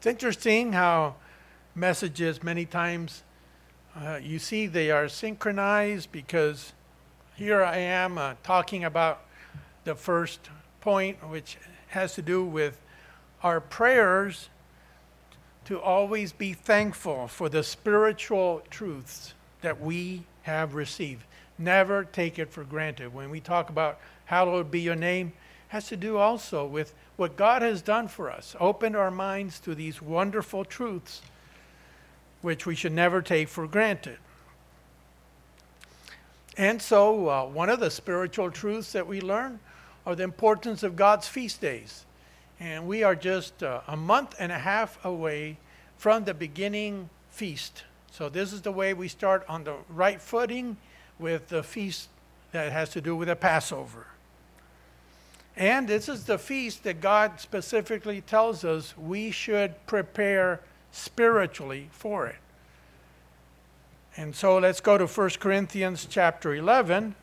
It's interesting how messages, many times, uh, you see they are synchronized because here I am uh, talking about the first point, which has to do with our prayers to always be thankful for the spiritual truths that we have received. Never take it for granted. When we talk about hallowed be your name, has to do also with what God has done for us. opened our minds to these wonderful truths, which we should never take for granted. And so, uh, one of the spiritual truths that we learn are the importance of God's feast days. And we are just uh, a month and a half away from the beginning feast. So, this is the way we start on the right footing with the feast that has to do with the Passover. And this is the feast that God specifically tells us we should prepare spiritually for it. And so let's go to 1 Corinthians chapter 11.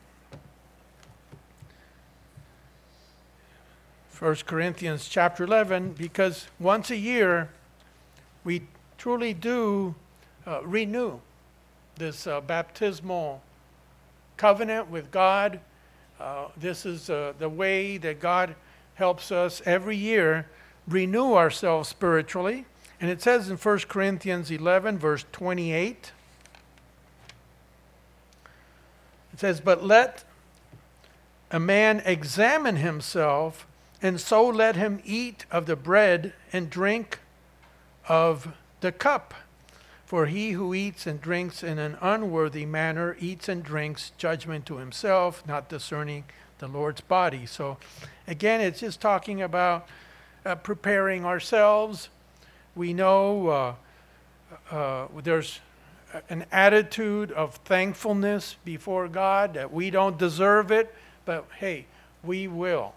1 Corinthians chapter 11, because once a year we truly do uh, renew this uh, baptismal covenant with God uh, this is uh, the way that God helps us every year renew ourselves spiritually. And it says in 1 Corinthians 11, verse 28, it says, But let a man examine himself, and so let him eat of the bread and drink of the cup. For he who eats and drinks in an unworthy manner eats and drinks judgment to himself, not discerning the Lord's body. So, again, it's just talking about uh, preparing ourselves. We know uh, uh, there's an attitude of thankfulness before God that we don't deserve it, but hey, we will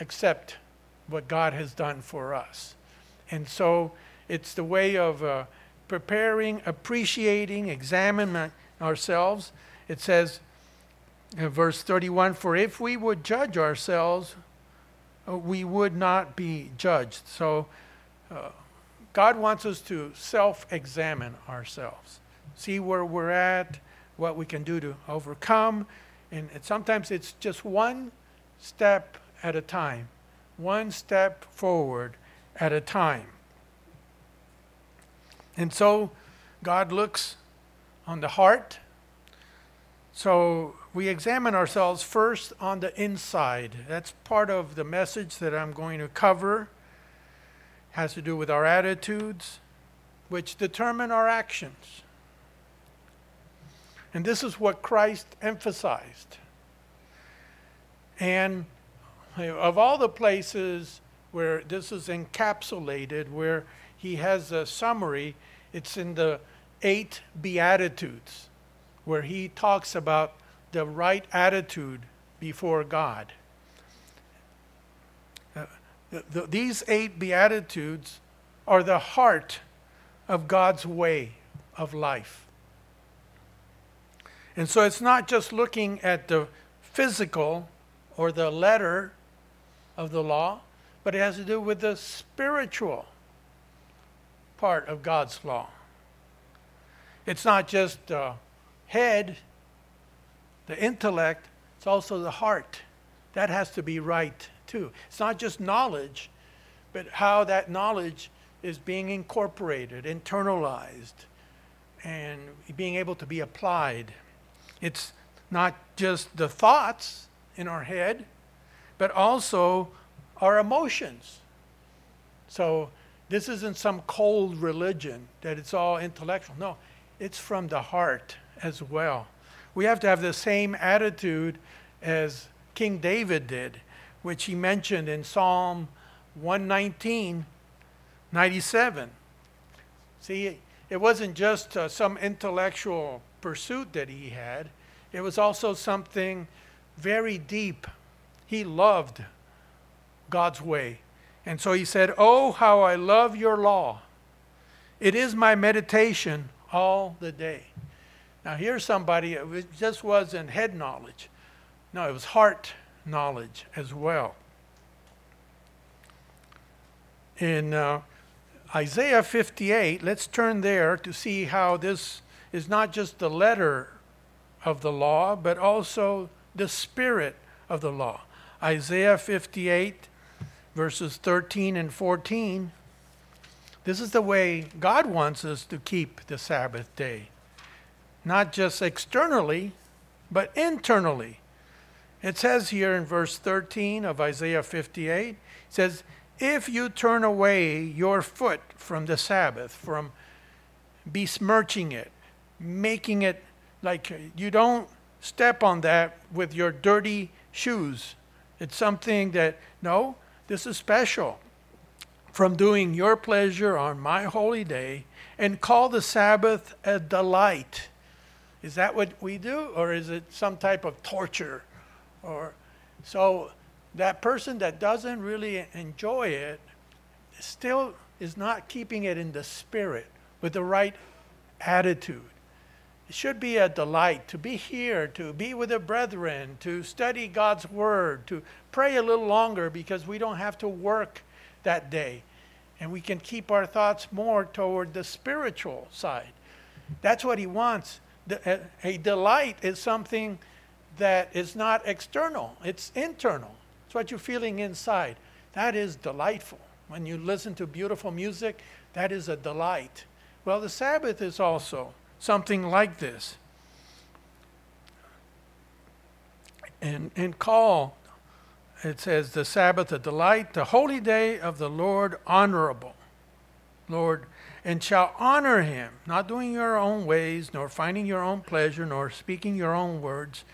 accept what God has done for us. And so it's the way of uh, preparing, appreciating, examining ourselves. It says in verse 31 For if we would judge ourselves, uh, we would not be judged. So uh, God wants us to self examine ourselves, see where we're at, what we can do to overcome. And sometimes it's just one step at a time, one step forward at a time. And so God looks on the heart. So we examine ourselves first on the inside. That's part of the message that I'm going to cover. It has to do with our attitudes, which determine our actions. And this is what Christ emphasized. And of all the places where this is encapsulated, where he has a summary. It's in the eight Beatitudes, where he talks about the right attitude before God. Uh, the, the, these eight Beatitudes are the heart of God's way of life. And so it's not just looking at the physical or the letter of the law, but it has to do with the spiritual part of God's law. It's not just the head, the intellect, it's also the heart. That has to be right too. It's not just knowledge, but how that knowledge is being incorporated, internalized, and being able to be applied. It's not just the thoughts in our head, but also our emotions. So this isn't some cold religion that it's all intellectual. No, it's from the heart as well. We have to have the same attitude as King David did, which he mentioned in Psalm 119, 97. See, it wasn't just uh, some intellectual pursuit that he had, it was also something very deep. He loved God's way. And so he said, Oh, how I love your law. It is my meditation all the day. Now, here's somebody, it just wasn't head knowledge. No, it was heart knowledge as well. In uh, Isaiah 58, let's turn there to see how this is not just the letter of the law, but also the spirit of the law. Isaiah 58, verses 13 and 14. This is the way God wants us to keep the Sabbath day. Not just externally, but internally. It says here in verse 13 of Isaiah 58, it says, If you turn away your foot from the Sabbath, from besmirching it, making it like you don't step on that with your dirty shoes. It's something that, no, this is special. From doing your pleasure on my holy day and call the Sabbath a delight. Is that what we do? Or is it some type of torture? Or so that person that doesn't really enjoy it still is not keeping it in the spirit with the right attitude. It should be a delight to be here, to be with the brethren, to study God's Word, to pray a little longer because we don't have to work that day. And we can keep our thoughts more toward the spiritual side. That's what He wants. A delight is something that is not external, it's internal. It's what you're feeling inside. That is delightful. When you listen to beautiful music, that is a delight. Well, the Sabbath is also something like this. And, and call, it says, the Sabbath a delight, the holy day of the Lord honorable. Lord, and shall honor him, not doing your own ways, nor finding your own pleasure, nor speaking your own words.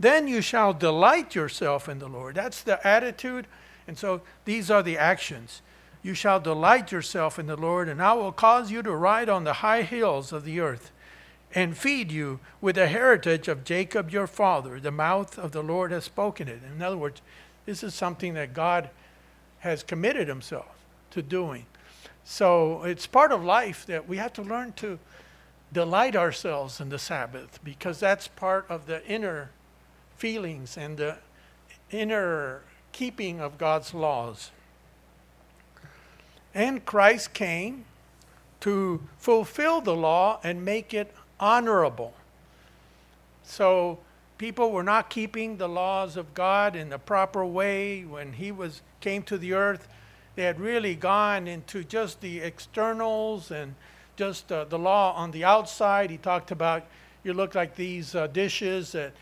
Then you shall delight yourself in the Lord. That's the attitude. And so these are the actions. You shall delight yourself in the Lord, and I will cause you to ride on the high hills of the earth and feed you with the heritage of Jacob your father. The mouth of the Lord has spoken it. In other words, this is something that God has committed himself to doing. So it's part of life that we have to learn to delight ourselves in the Sabbath because that's part of the inner feelings and the inner keeping of God's laws. And Christ came to fulfill the law and make it honorable. So people were not keeping the laws of God in the proper way when he was came to the earth. They had really gone into just the externals and just uh, the law on the outside. He talked about you look like these uh, dishes that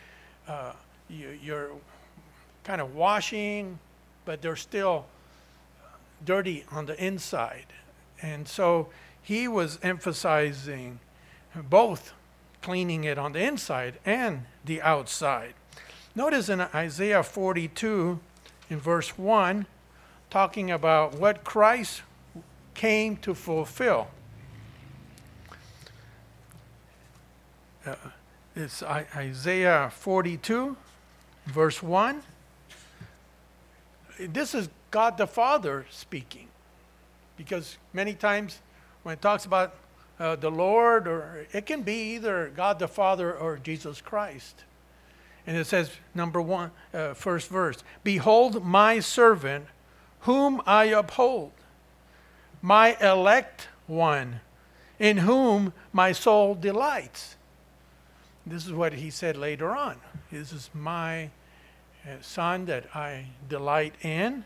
uh, you, you're kind of washing, but they're still dirty on the inside. And so he was emphasizing both cleaning it on the inside and the outside. Notice in Isaiah 42, in verse 1, talking about what Christ came to fulfill. Uh, it's Isaiah 42, verse 1. This is God the Father speaking. Because many times when it talks about uh, the Lord, or it can be either God the Father or Jesus Christ. And it says, number one, uh, first verse Behold, my servant, whom I uphold, my elect one, in whom my soul delights. This is what he said later on. This is my uh, son that I delight in.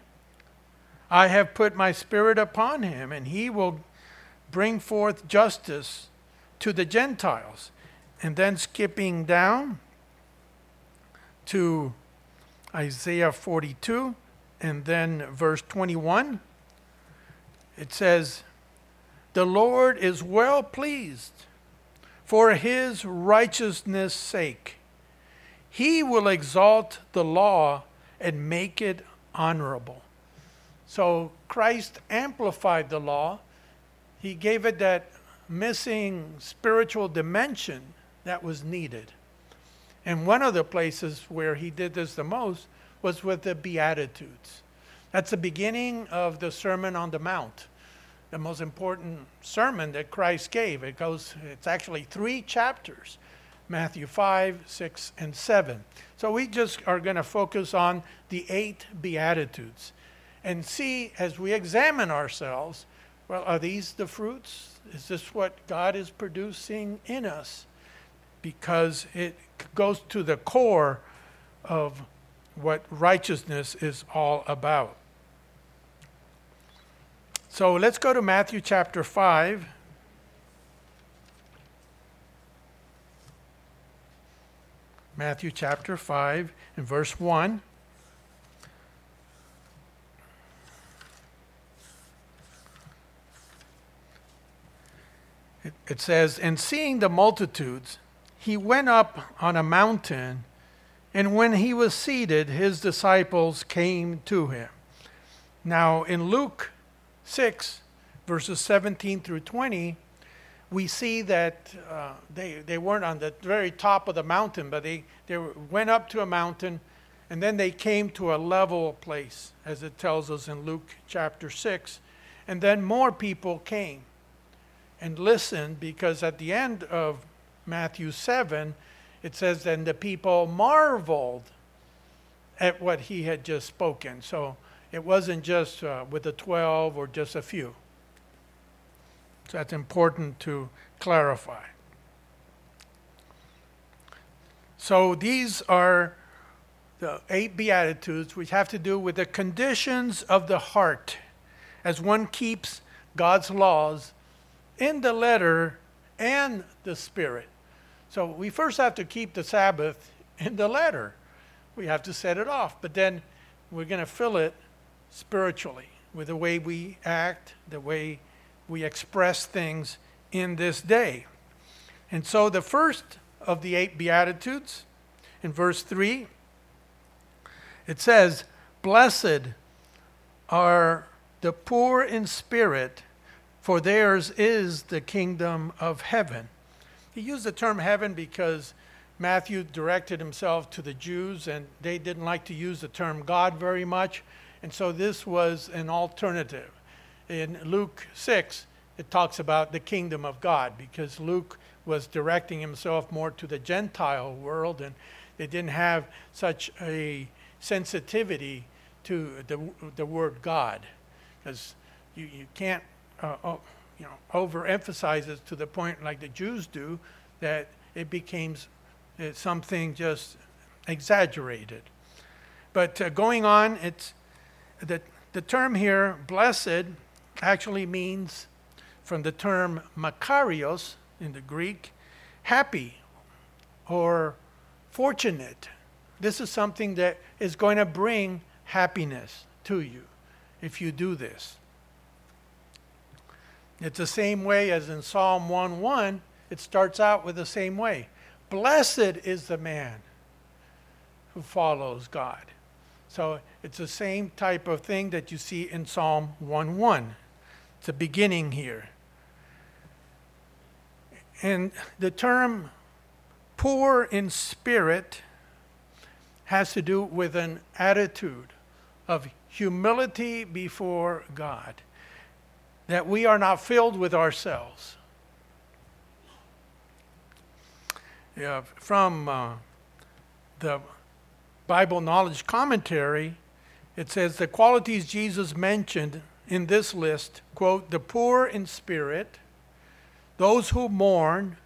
I have put my spirit upon him, and he will bring forth justice to the Gentiles. And then skipping down to Isaiah 42 and then verse 21, it says, The Lord is well pleased for his righteousness' sake. He will exalt the law and make it honorable. So Christ amplified the law he gave it that missing spiritual dimension that was needed. And one of the places where he did this the most was with the Beatitudes. That's the beginning of the Sermon on the Mount, the most important sermon that Christ gave. It goes, it's actually three chapters Matthew 5, 6, and 7. So we just are going to focus on the eight Beatitudes and see as we examine ourselves Well, are these the fruits? Is this what God is producing in us? Because it goes to the core of what righteousness is all about. So let's go to Matthew chapter 5. Matthew chapter 5 and verse 1. It, says, And seeing the multitudes, he went up on a mountain, and when he was seated, his disciples came to him. Now, in Luke 6, verses 17 through 20, we see that uh, they, they weren't on the very top of the mountain, but they, they went up to a mountain and then they came to a level place, as it tells us in Luke chapter 6. And then more people came and listened because at the end of Matthew 7, it says, Then the people marveled at what he had just spoken. So it wasn't just uh, with the 12 or just a few. So that's important to clarify. So these are the eight Beatitudes, which have to do with the conditions of the heart as one keeps God's laws in the letter and the spirit. So we first have to keep the Sabbath in the letter. We have to set it off, but then we're going to fill it spiritually with the way we act, the way we express things in this day. And so the first of the eight Beatitudes, in verse 3, it says, Blessed are the poor in spirit, for theirs is the kingdom of heaven. He used the term heaven because Matthew directed himself to the Jews, and they didn't like to use the term God very much. And so this was an alternative in Luke 6, it talks about the kingdom of God because Luke was directing himself more to the Gentile world and they didn't have such a sensitivity to the, the word God because you, you can't uh, you know, overemphasize it to the point like the Jews do that it becomes uh, something just exaggerated. But uh, going on, it's the, the term here, blessed, actually means from the term makarios in the Greek, happy or fortunate. This is something that is going to bring happiness to you if you do this. It's the same way as in Psalm 1:1, it starts out with the same way. Blessed is the man who follows God. So it's the same type of thing that you see in Psalm 1:1. It's a beginning here. And the term poor in spirit has to do with an attitude of humility before God, that we are not filled with ourselves. Yeah, from uh, the Bible Knowledge Commentary, it says the qualities Jesus mentioned in this list quote, the poor in spirit, those who mourn,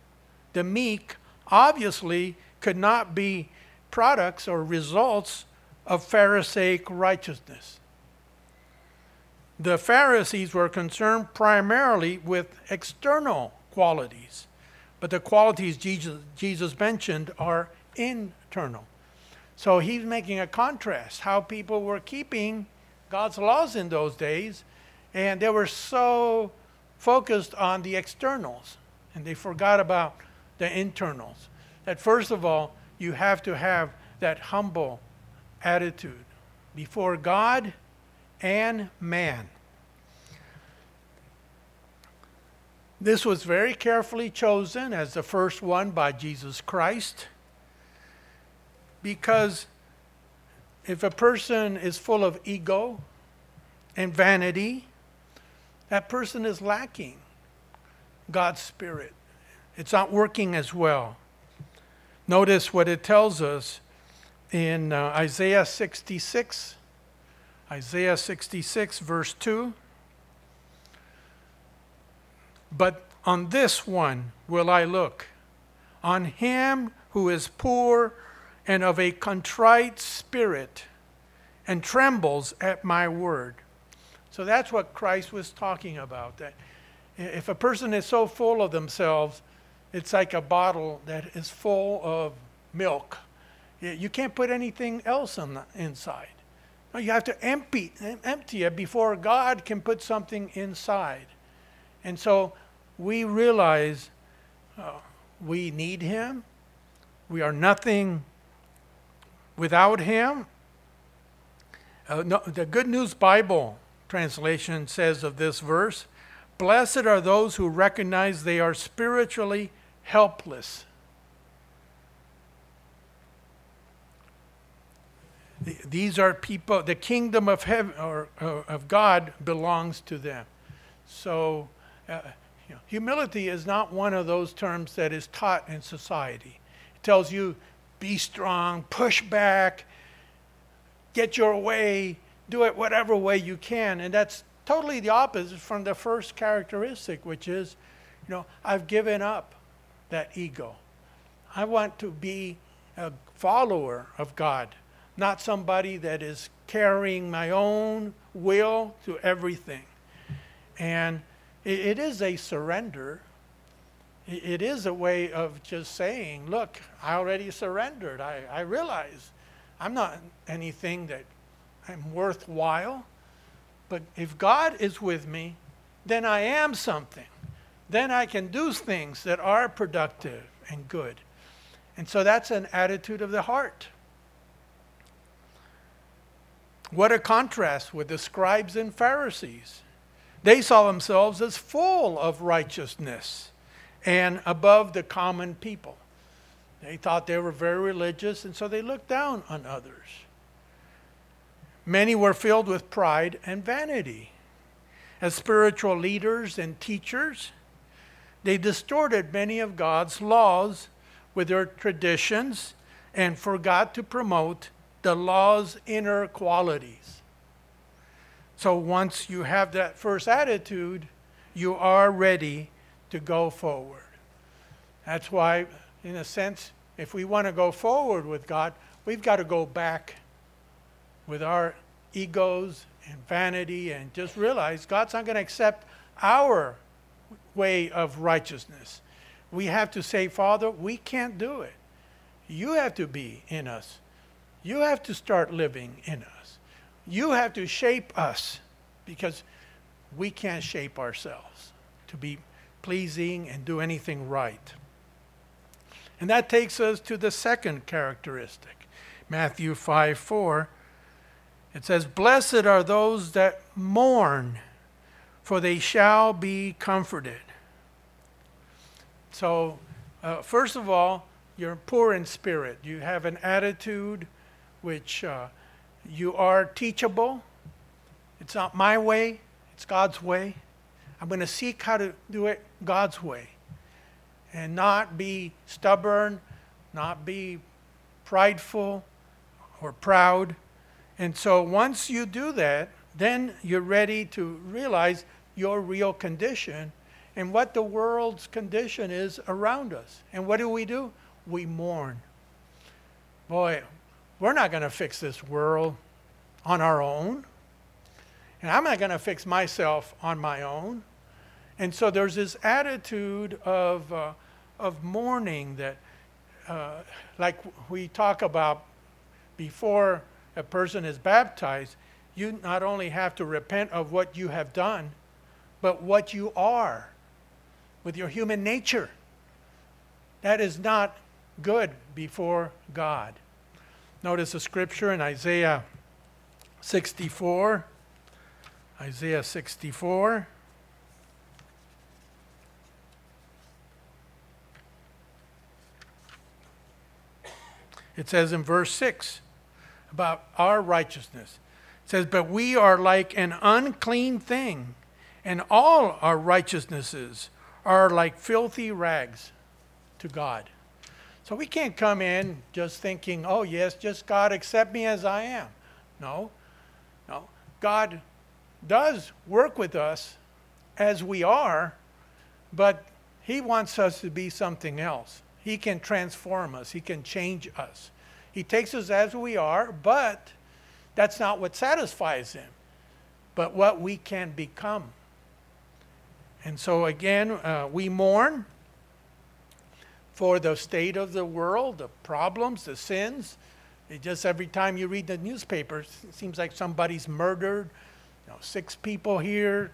the meek, obviously could not be products or results of Pharisaic righteousness. The Pharisees were concerned primarily with external qualities, but the qualities Jesus, Jesus mentioned are internal. So he's making a contrast how people were keeping God's laws in those days, and they were so focused on the externals and they forgot about the internals. That first of all, you have to have that humble attitude before God and man. This was very carefully chosen as the first one by Jesus Christ because if a person is full of ego and vanity, that person is lacking God's Spirit. It's not working as well. Notice what it tells us in uh, Isaiah 66. Isaiah 66, verse 2. But on this one will I look, on him who is poor and of a contrite spirit, and trembles at my word. So that's what Christ was talking about. That if a person is so full of themselves, it's like a bottle that is full of milk. You can't put anything else on the inside. You have to empty, empty it before God can put something inside. And so we realize uh, we need Him. We are nothing without Him. Uh, no, the Good News Bible translation says of this verse Blessed are those who recognize they are spiritually helpless. These are people, the kingdom of heaven or, or of God belongs to them. So, uh, you know, humility is not one of those terms that is taught in society. It tells you, be strong, push back, get your way, do it whatever way you can. And that's totally the opposite from the first characteristic, which is, you know, I've given up that ego. I want to be a follower of God not somebody that is carrying my own will to everything. And it, is a surrender. It, it is a way of just saying, look, I already surrendered. I, I realize I'm not anything that I'm worthwhile. But if God is with me, then I am something. Then I can do things that are productive and good. And so that's an attitude of the heart. What a contrast with the scribes and Pharisees. They saw themselves as full of righteousness and above the common people. They thought they were very religious, and so they looked down on others. Many were filled with pride and vanity. As spiritual leaders and teachers, they distorted many of God's laws with their traditions and forgot to promote the law's inner qualities. So once you have that first attitude, you are ready to go forward. That's why, in a sense, if we want to go forward with God, we've got to go back with our egos and vanity and just realize God's not going to accept our way of righteousness. We have to say, Father, we can't do it. You have to be in us. You have to start living in us. You have to shape us because we can't shape ourselves to be pleasing and do anything right. And that takes us to the second characteristic. Matthew 5 4. It says, Blessed are those that mourn, for they shall be comforted. So, uh, first of all, you're poor in spirit. You have an attitude which uh, you are teachable. It's not my way, it's God's way. I'm going to seek how to do it God's way and not be stubborn, not be prideful or proud. And so once you do that, then you're ready to realize your real condition and what the world's condition is around us. And what do we do? We mourn. Boy, we're not going to fix this world on our own. And I'm not going to fix myself on my own. And so there's this attitude of, uh, of mourning that, uh, like we talk about before a person is baptized, you not only have to repent of what you have done, but what you are with your human nature. That is not good before God. Notice a scripture in Isaiah 64. Isaiah 64. It says in verse 6 about our righteousness. It says, But we are like an unclean thing, and all our righteousnesses are like filthy rags to God. So we can't come in just thinking, oh, yes, just God accept me as I am. No, no. God does work with us as we are, but He wants us to be something else. He can transform us, He can change us. He takes us as we are, but that's not what satisfies Him, but what we can become. And so, again, uh, we mourn for the state of the world, the problems, the sins. It just every time you read the newspapers, it seems like somebody's murdered. You know, six people here,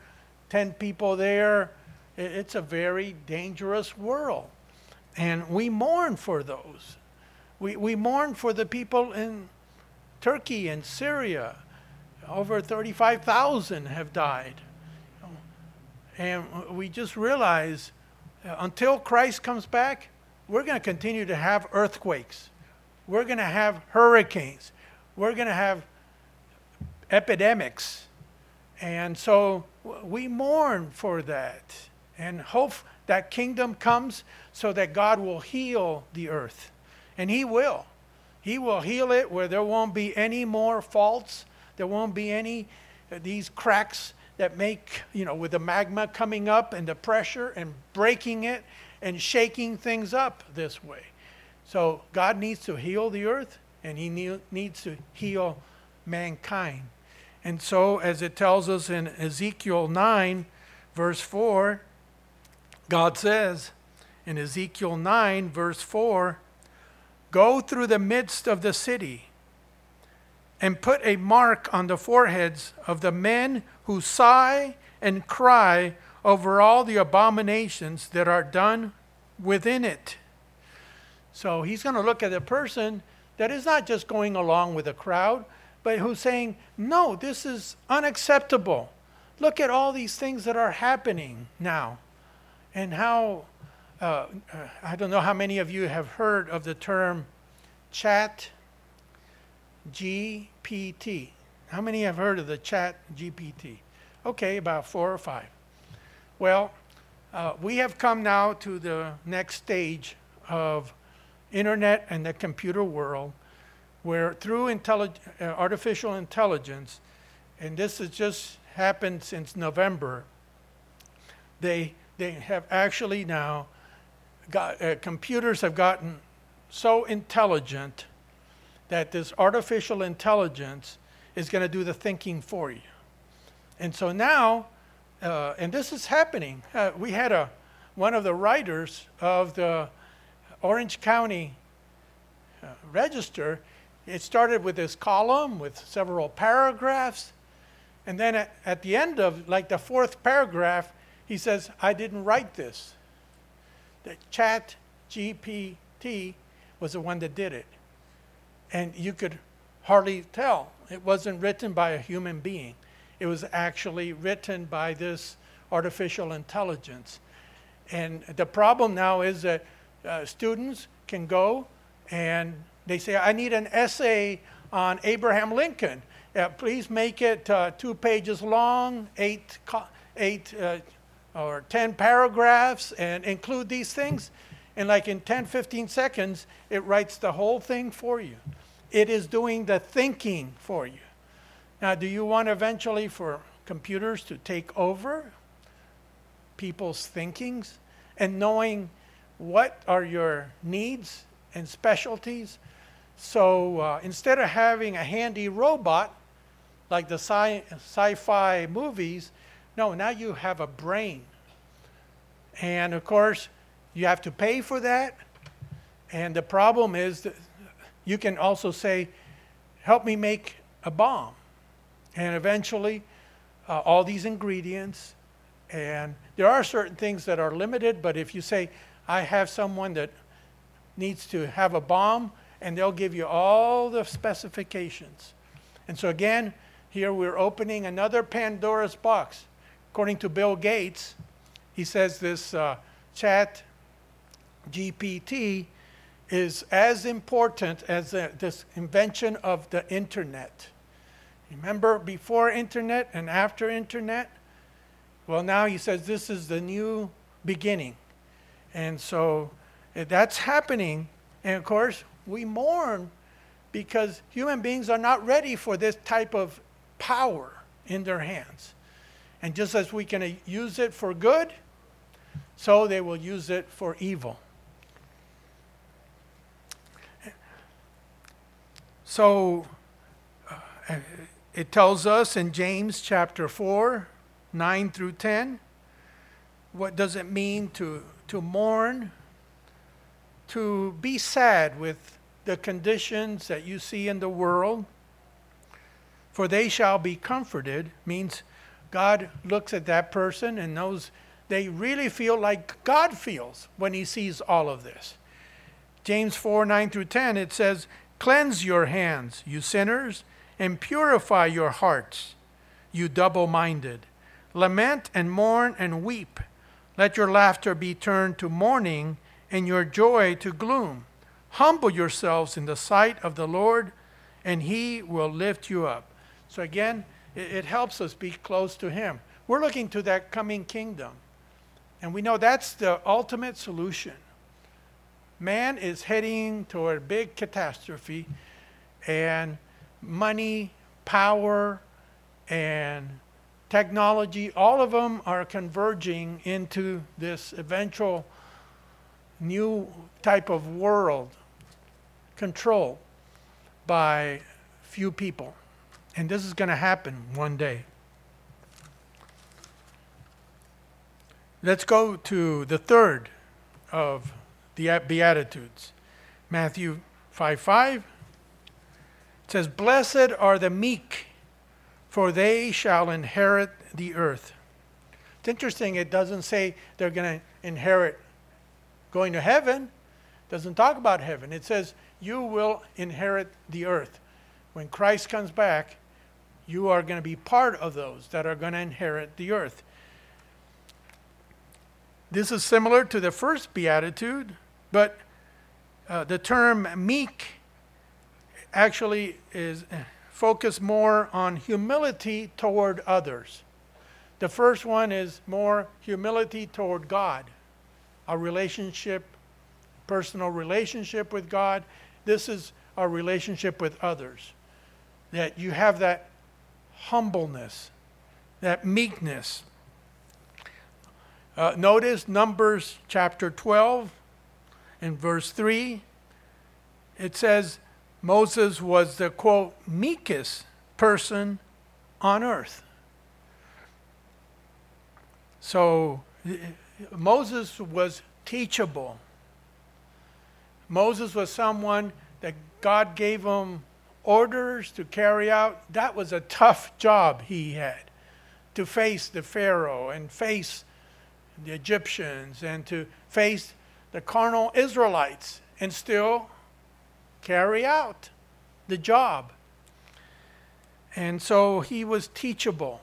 ten people there. It's a very dangerous world. And we mourn for those. We, we mourn for the people in Turkey and Syria. Over 35,000 have died. And we just realize uh, until Christ comes back, we're going to continue to have earthquakes. We're going to have hurricanes. We're going to have epidemics. And so we mourn for that and hope that kingdom comes so that God will heal the earth. And He will. He will heal it where there won't be any more faults, there won't be any uh, these cracks that make, you know, with the magma coming up and the pressure and breaking it and shaking things up this way. So God needs to heal the earth and He needs to heal mankind. And so, as it tells us in Ezekiel 9, verse 4, God says in Ezekiel 9, verse 4, Go through the midst of the city and put a mark on the foreheads of the men who sigh and cry over all the abominations that are done within it. So he's going to look at a person that is not just going along with the crowd, but who's saying, No, this is unacceptable. Look at all these things that are happening now. And how, uh, I don't know how many of you have heard of the term chat GPT. How many have heard of the chat GPT? Okay, about four or five. Well, uh, we have come now to the next stage of internet and the computer world where through intellig- uh, artificial intelligence, and this has just happened since November, they, they have actually now got, uh, computers have gotten so intelligent that this artificial intelligence is going to do the thinking for you. And so now, uh, and this is happening. Uh, we had a one of the writers of the Orange County uh, Register. It started with this column with several paragraphs, and then at, at the end of like the fourth paragraph, he says, "I didn't write this." The Chat GPT was the one that did it, and you could hardly tell it wasn't written by a human being. It was actually written by this artificial intelligence. And the problem now is that uh, students can go and they say, I need an essay on Abraham Lincoln. Uh, please make it uh, two pages long, eight, eight uh, or 10 paragraphs, and include these things. And like in 10, 15 seconds, it writes the whole thing for you. It is doing the thinking for you. Now, do you want eventually for computers to take over people's thinkings and knowing what are your needs and specialties? So uh, instead of having a handy robot like the sci- sci-fi movies, no, now you have a brain. And of course, you have to pay for that. And the problem is that you can also say, help me make a bomb. And eventually, uh, all these ingredients, and there are certain things that are limited, but if you say, I have someone that needs to have a bomb, and they'll give you all the specifications. And so, again, here we're opening another Pandora's box. According to Bill Gates, he says this uh, chat GPT is as important as the, this invention of the internet. Remember before internet and after internet? Well, now he says this is the new beginning. And so eh, that's happening. And of course, we mourn because human beings are not ready for this type of power in their hands. And just as we can use it for good, so they will use it for evil. So uh, it tells us in James chapter 4, 9 through 10, what does it mean to, to mourn, to be sad with the conditions that you see in the world. For they shall be comforted means God looks at that person and knows they really feel like God feels when he sees all of this. James 4 9 through 10, it says, Cleanse your hands, you sinners, and purify your hearts, you double minded. Lament and mourn and weep. Let your laughter be turned to mourning and your joy to gloom. Humble yourselves in the sight of the Lord, and he will lift you up. So, again, it, helps us be close to him. We're looking to that coming kingdom. And we know that's the ultimate solution. Man is heading toward a big catastrophe, and money, power, and technology, all of them are converging into this eventual new type of world controlled by few people. And this is going to happen one day. Let's go to the third of the Beatitudes. Matthew 5 5 it says, Blessed are the meek, for they shall inherit the earth. It's interesting, it doesn't say they're going to inherit going to heaven. It doesn't talk about heaven. It says, You will inherit the earth. When Christ comes back, you are going to be part of those that are going to inherit the earth. This is similar to the first beatitude, but uh, the term meek actually is uh, focused more on humility toward others. The first one is more humility toward God, a relationship, personal relationship with God. This is our relationship with others. That you have that humbleness, that meekness. Uh, notice Numbers chapter 12 in verse 3. It says Moses was the quote, meekest person on earth. So Moses was teachable. Moses was someone that God gave him orders to carry out, that was a tough job he had to face the Pharaoh and face the Egyptians and to face the carnal Israelites and still carry out the job. And so he was teachable.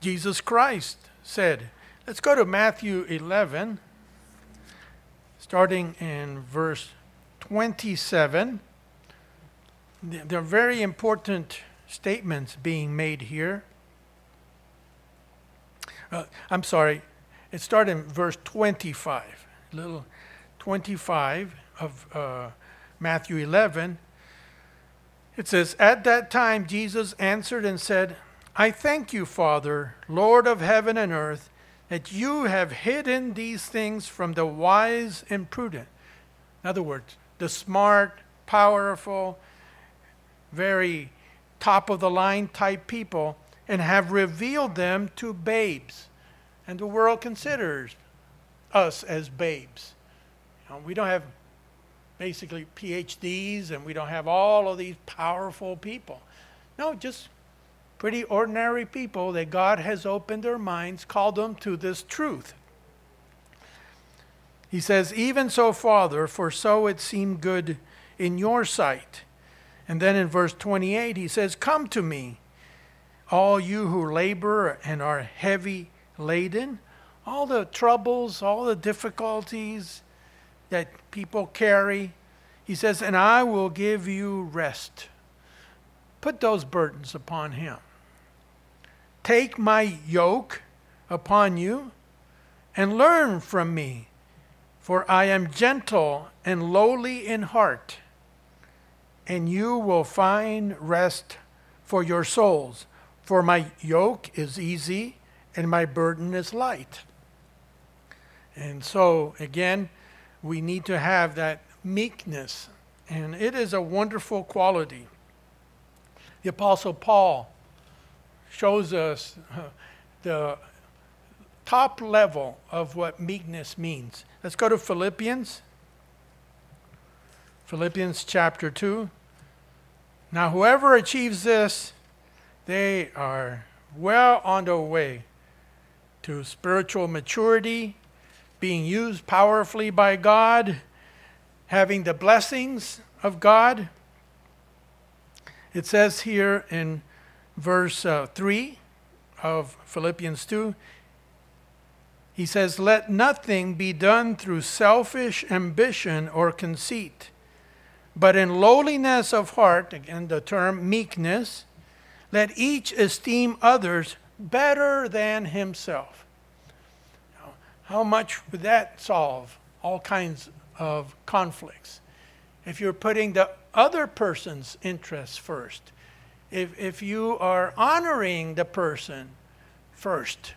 Jesus Christ said, let's go to Matthew 11, starting in verse 27. There are very important statements being made here. Uh, I'm sorry, it started in verse 25, little 25 of uh, Matthew 11. It says, At that time Jesus answered and said, I thank you, Father, Lord of heaven and earth, that you have hidden these things from the wise and prudent. In other words, the smart, powerful, very top of the line type people and have revealed them to babes. And the world considers us as babes. You know, we don't have basically PhDs and we don't have all of these powerful people. No, just pretty ordinary people that God has opened their minds, called them to this truth. He says, Even so, Father, for so it seemed good in your sight. And then in verse 28, he says, Come to me, all you who labor and are heavy laden, all the troubles, all the difficulties that people carry. He says, And I will give you rest. Put those burdens upon him. Take my yoke upon you and learn from me for I am gentle and lowly in heart, and you will find rest for your souls. For my yoke is easy and my burden is light. And so, again, we need to have that meekness, and it is a wonderful quality. The Apostle Paul shows us the top level of what meekness means. Let's go to Philippians. Philippians chapter 2. Now, whoever achieves this, they are well on their way to spiritual maturity, being used powerfully by God, having the blessings of God. It says here in verse uh, 3 of Philippians 2 he says, Let nothing be done through selfish ambition or conceit, but in lowliness of heart, again the term meekness, let each esteem others better than himself. How much would that solve all kinds of conflicts? If you're putting the other person's interests first, if, if you are honoring the person first,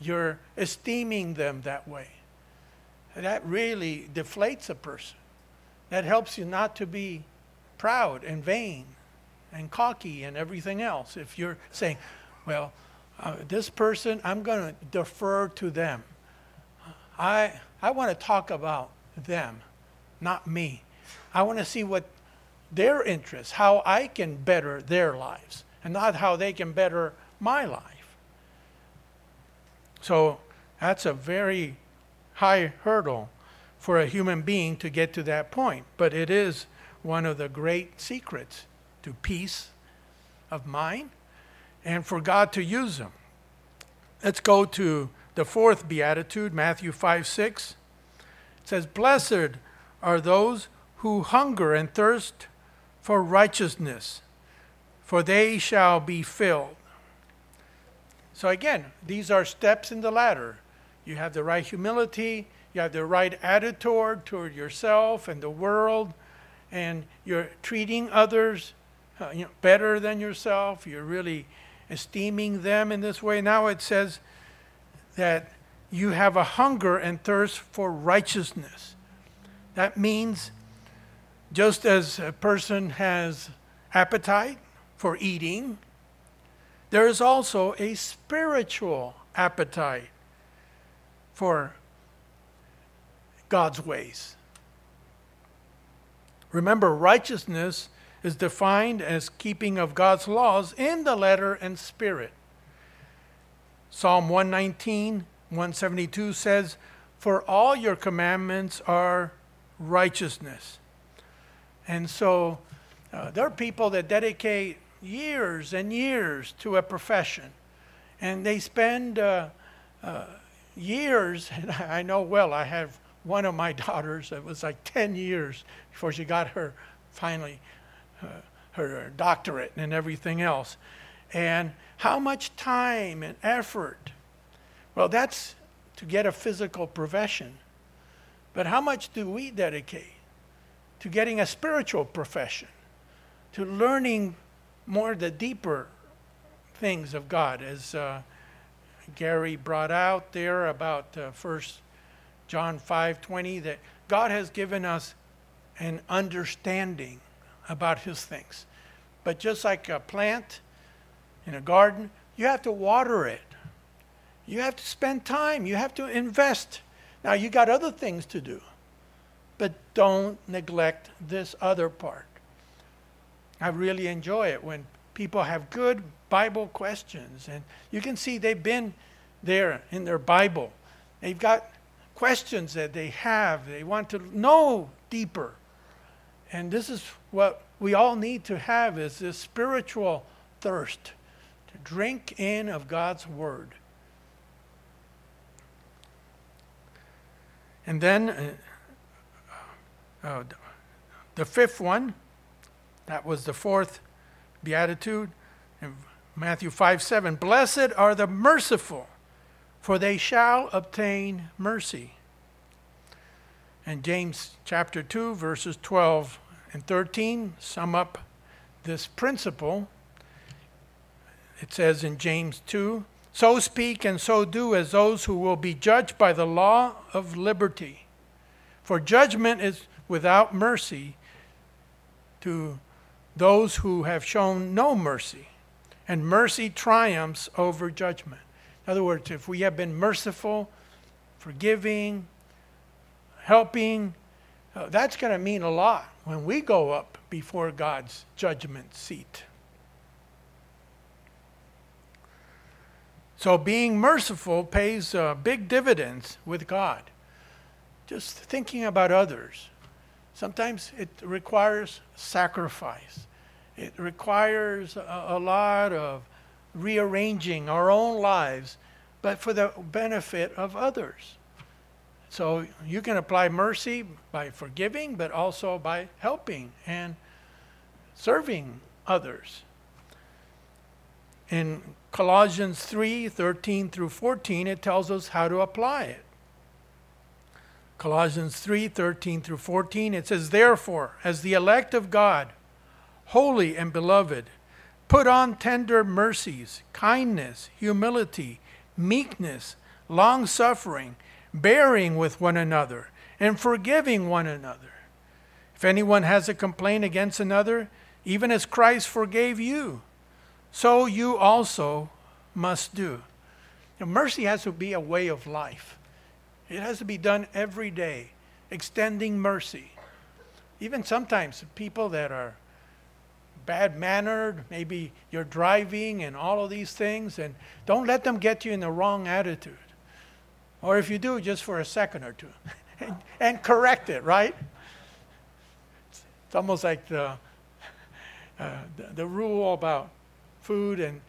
you're esteeming them that way. That really deflates a person. That helps you not to be proud and vain and cocky and everything else. If you're saying, well, uh, this person, I'm going to defer to them. I, I want to talk about them, not me. I want to see what their interests, how I can better their lives, and not how they can better my life. So that's a very high hurdle for a human being to get to that point. But it is one of the great secrets to peace of mind and for God to use them. Let's go to the fourth beatitude, Matthew 5 6. Says, Blessed are those who hunger and thirst for righteousness, for they shall be filled. So again, these are steps in the ladder. You have the right humility, you have the right attitude toward yourself and the world, and you're treating others uh, you know, better than yourself. You're really esteeming them in this way. Now it says that you have a hunger and thirst for righteousness. That means just as a person has appetite for eating, there is also a spiritual appetite for God's ways. Remember, righteousness is defined as keeping of God's laws in the letter and spirit. Psalm 119, 172 says, For all your commandments are righteousness. And so uh, there are people that dedicate years and years to a profession. And they spend uh, uh, years, and I know well, I have one of my daughters, it was like 10 years before she got her, finally, uh, her doctorate and everything else. And how much time and effort? Well, that's to get a physical profession. But how much do we dedicate to getting a spiritual profession, to learning more the deeper things of God, as uh, Gary brought out there about uh, First John five twenty, that God has given us an understanding about His things. But just like a plant in a garden, you have to water it. You have to spend time. You have to invest. Now you got other things to do, but don't neglect this other part. I really enjoy it when people have good Bible questions. And you can see they've been there in their Bible. They've got questions that they have, they want to know deeper. And this is what we all need to have is this spiritual thirst drink in of God's word. And then uh, uh, the fifth one that was the fourth beatitude in Matthew 5 7. Blessed are the merciful, for they shall obtain mercy. And James chapter 2, verses 12 and 13 sum up this principle. It says in James 2 So speak and so do as those who will be judged by the law of liberty. For judgment is without mercy to those who have shown no mercy, and mercy triumphs over judgment. In other words, if we have been merciful, forgiving, helping, uh, that's going to mean a lot when we go up before God's judgment seat. So being merciful pays uh, big dividends with God. Just thinking about others. Sometimes it requires sacrifice. It requires a, a lot of rearranging our own lives, but for the benefit of others. So you can apply mercy by forgiving, but also by helping and serving others. In Colossians 3 13 through 14, it tells us how to apply it. Colossians 3 13 through 14, it says, Therefore, as the elect of God, holy and beloved, put on tender mercies, kindness, humility, meekness, long suffering, bearing with one another, and forgiving one another. If anyone has a complaint against another, even as Christ forgave you, so you also must do. Now, mercy has to be a way of life. It has to be done every day, extending mercy. Even sometimes people that are bad mannered, maybe you're driving and all of these things, and don't let them get you in the wrong attitude. Or if you do, just for a second or two, and, and correct it, right? It's, almost like the, uh, the, the rule about food and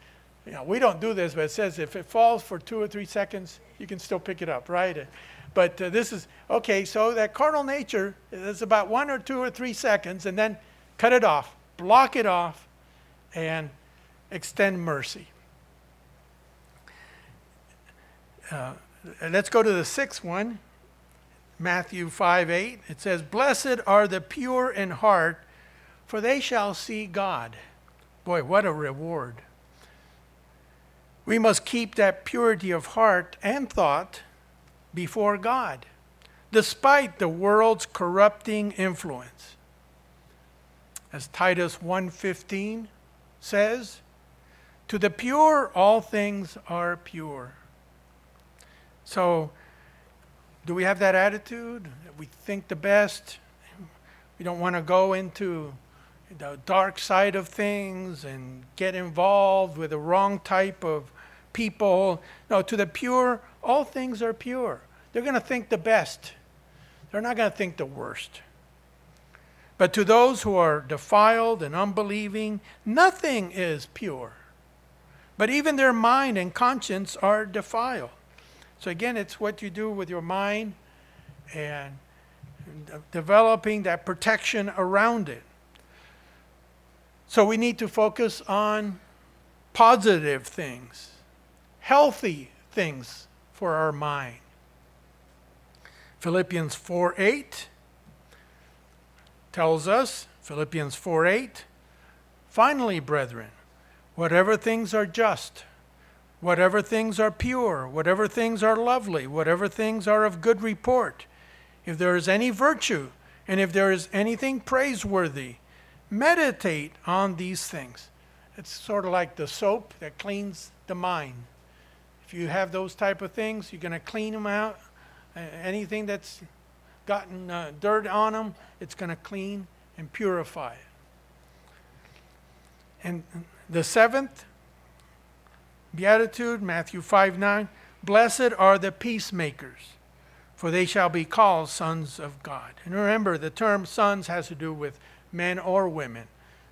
you know, we don't do this, but it says if it falls for two or three seconds, you can still pick it up, right? But uh, this is okay. So that carnal nature is about one or two or three seconds, and then cut it off, block it off, and extend mercy. Uh, let's go to the sixth one, Matthew 5 8. It says, Blessed are the pure in heart, for they shall see God. Boy, what a reward. We must keep that purity of heart and thought before God, despite the world's corrupting influence. As Titus 1:15 says, "To the pure all things are pure." So, do we have that attitude? We think the best. We don't want to go into the dark side of things and get involved with the wrong type of people. No, to the pure, all things are pure. They're going to think the best, they're not going to think the worst. But to those who are defiled and unbelieving, nothing is pure. But even their mind and conscience are defiled. So again, it's what you do with your mind and developing that protection around it. So we need to focus on positive things, healthy things for our mind. Philippians 4 8 tells us, Philippians 4 8, finally, brethren, whatever things are just, whatever things are pure, whatever things are lovely, whatever things are of good report, if there is any virtue, and if there is anything praiseworthy, meditate on these things. It's sort of like the soap that cleans the mind. If you have those type of things, you're going to clean them out. Anything that's gotten uh, dirt on them, it's going to clean and purify it. And the seventh beatitude, Matthew 5 9, blessed are the peacemakers, for they shall be called sons of God. And remember, the term sons has to do with men or women.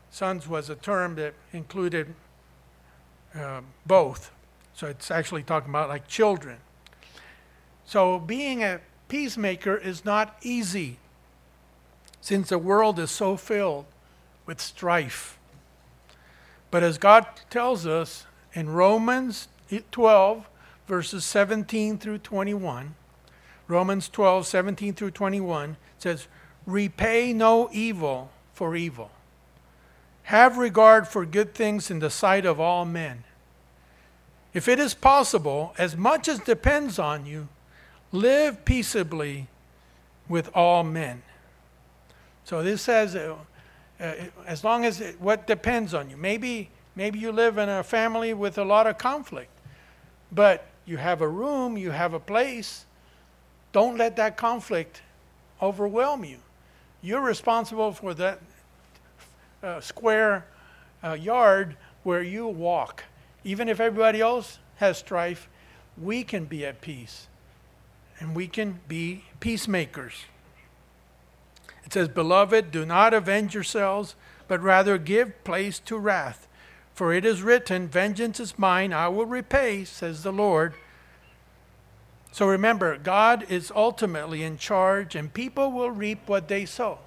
Sons was a term that included uh, both. So it's actually talking about like children. So being a peacemaker is not easy since the world is so filled with strife. But as God tells us in Romans 12, verses 17 through 21, Romans 12, 17 through 21 says, Repay no evil for evil. Have regard for good things in the sight of all men. If it is possible, as much as depends on you, live peaceably with all men. So this says, uh, uh, as long as it, what depends on you. Maybe, maybe you live in a family with a lot of conflict, but you have a room, you have a place. Don't let that conflict overwhelm you. You're responsible for that uh, square uh, yard where you walk. Even if everybody else has strife, we can be at peace and we can be peacemakers. It says, Beloved, do not avenge yourselves, but rather give place to wrath. For it is written, Vengeance is mine, I will repay, says the Lord. So remember, God is ultimately in charge, and people will reap what they sow.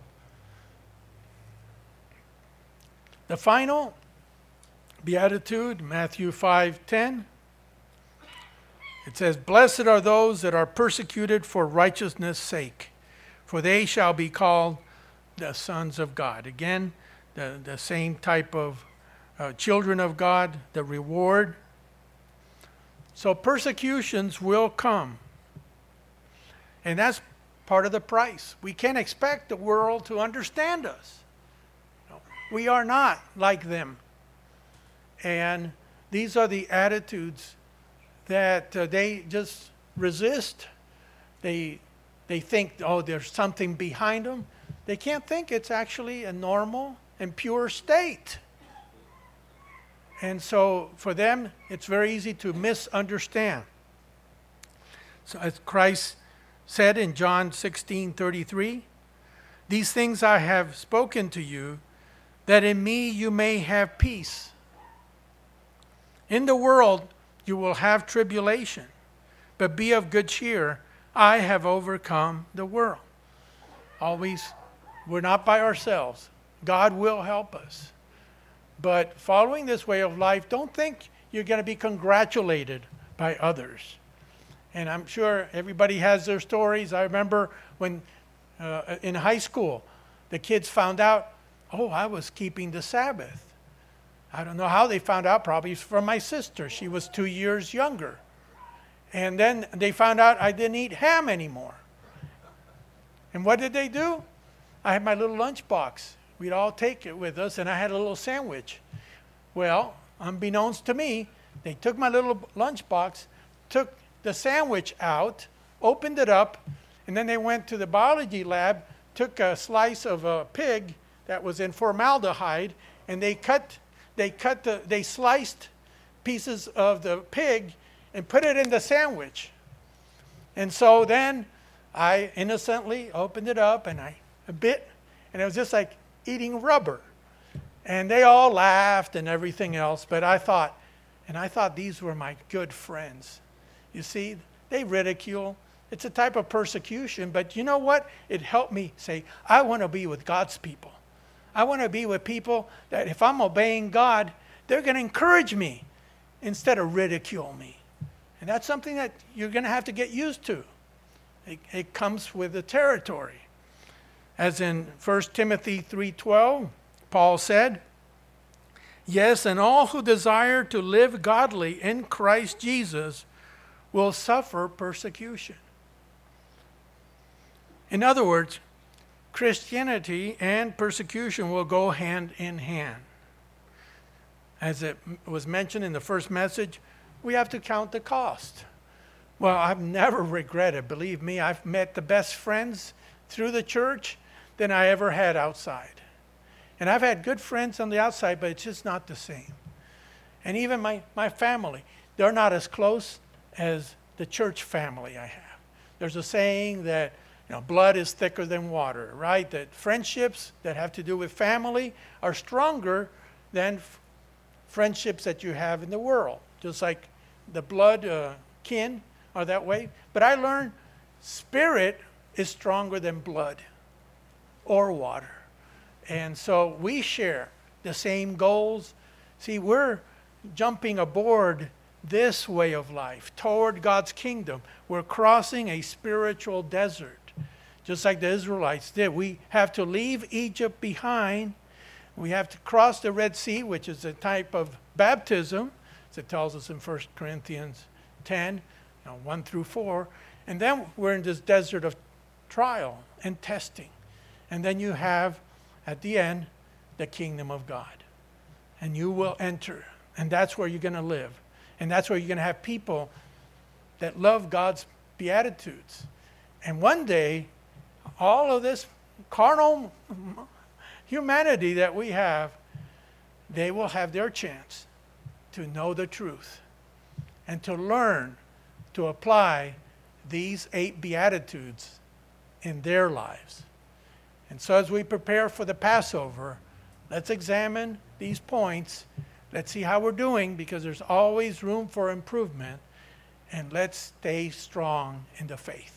The final beatitude, Matthew 5:10. It says, "Blessed are those that are persecuted for righteousness' sake, for they shall be called the sons of God." Again, the, the same type of uh, children of God, the reward so persecutions will come. And that's part of the price. We can't expect the world to understand us. We are not like them. And these are the attitudes that uh, they just resist. They, they think, oh, there's something behind them. They can't think it's actually a normal and pure state. And so for them, it's very easy to misunderstand. So as Christ said in John 16 33, these things I have spoken to you, that in me you may have peace. In the world you will have tribulation, but be of good cheer. I have overcome the world. Always, we're not by ourselves. God will help us. But following this way of life, don't think you're going to be congratulated by others. And I'm sure everybody has their stories. I remember when uh, in high school, the kids found out, oh, I was keeping the Sabbath. I don't know how they found out, probably from my sister. She was two years younger. And then they found out I didn't eat ham anymore. And what did they do? I had my little lunchbox We'd all take it with us, and I had a little sandwich. Well, unbeknownst to me, they took my little lunchbox, took the sandwich out, opened it up, and then they went to the biology lab, took a slice of a pig that was in formaldehyde, and they cut, they cut the, they sliced pieces of the pig and put it in the sandwich. And so then I innocently opened it up and I bit, and it was just like eating rubber. And they all laughed and everything else, but I thought, and I thought these were my good friends. You see, they ridicule. It's a type of persecution, but you know what? It helped me say, I want to be with God's people. I want to be with people that if I'm obeying God, they're going to encourage me instead of ridicule me. And that's something that you're going to have to get used to. It, it comes with the territory. As in 1 Timothy 3:12, Paul said, "Yes, and all who desire to live godly in Christ Jesus will suffer persecution." In other words, Christianity and persecution will go hand in hand. As it was mentioned in the first message, we have to count the cost. Well, I've never regretted, believe me, I've met the best friends through the church than I ever had outside. And I've had good friends on the outside, but it's just not the same. And even my, my family, they're not as close as the church family I have. There's a saying that you know, blood is thicker than water, right? That friendships that have to do with family are stronger than f- friendships that you have in the world. Just like the blood uh, kin are that way. But I learned spirit is stronger than blood or water. And so we share the same goals. See, we're jumping aboard this way of life toward God's kingdom. We're crossing a spiritual desert, just like the Israelites did. We have to leave Egypt behind. We have to cross the Red Sea, which is a type of baptism. as it tells us in 1 Corinthians 10, you know, 1 through 4. And then we're in this desert of trial and testing. And then you have, at the end, the kingdom of God. And you will enter. And that's where you're going to live. And that's where you're going to have people that love God's beatitudes. And one day, all of this carnal humanity that we have, they will have their chance to know the truth and to learn to apply these eight Beatitudes in their lives. And so, as we prepare for the Passover, let's examine these points. Let's see how we're doing because there's always room for improvement. And let's stay strong in the faith.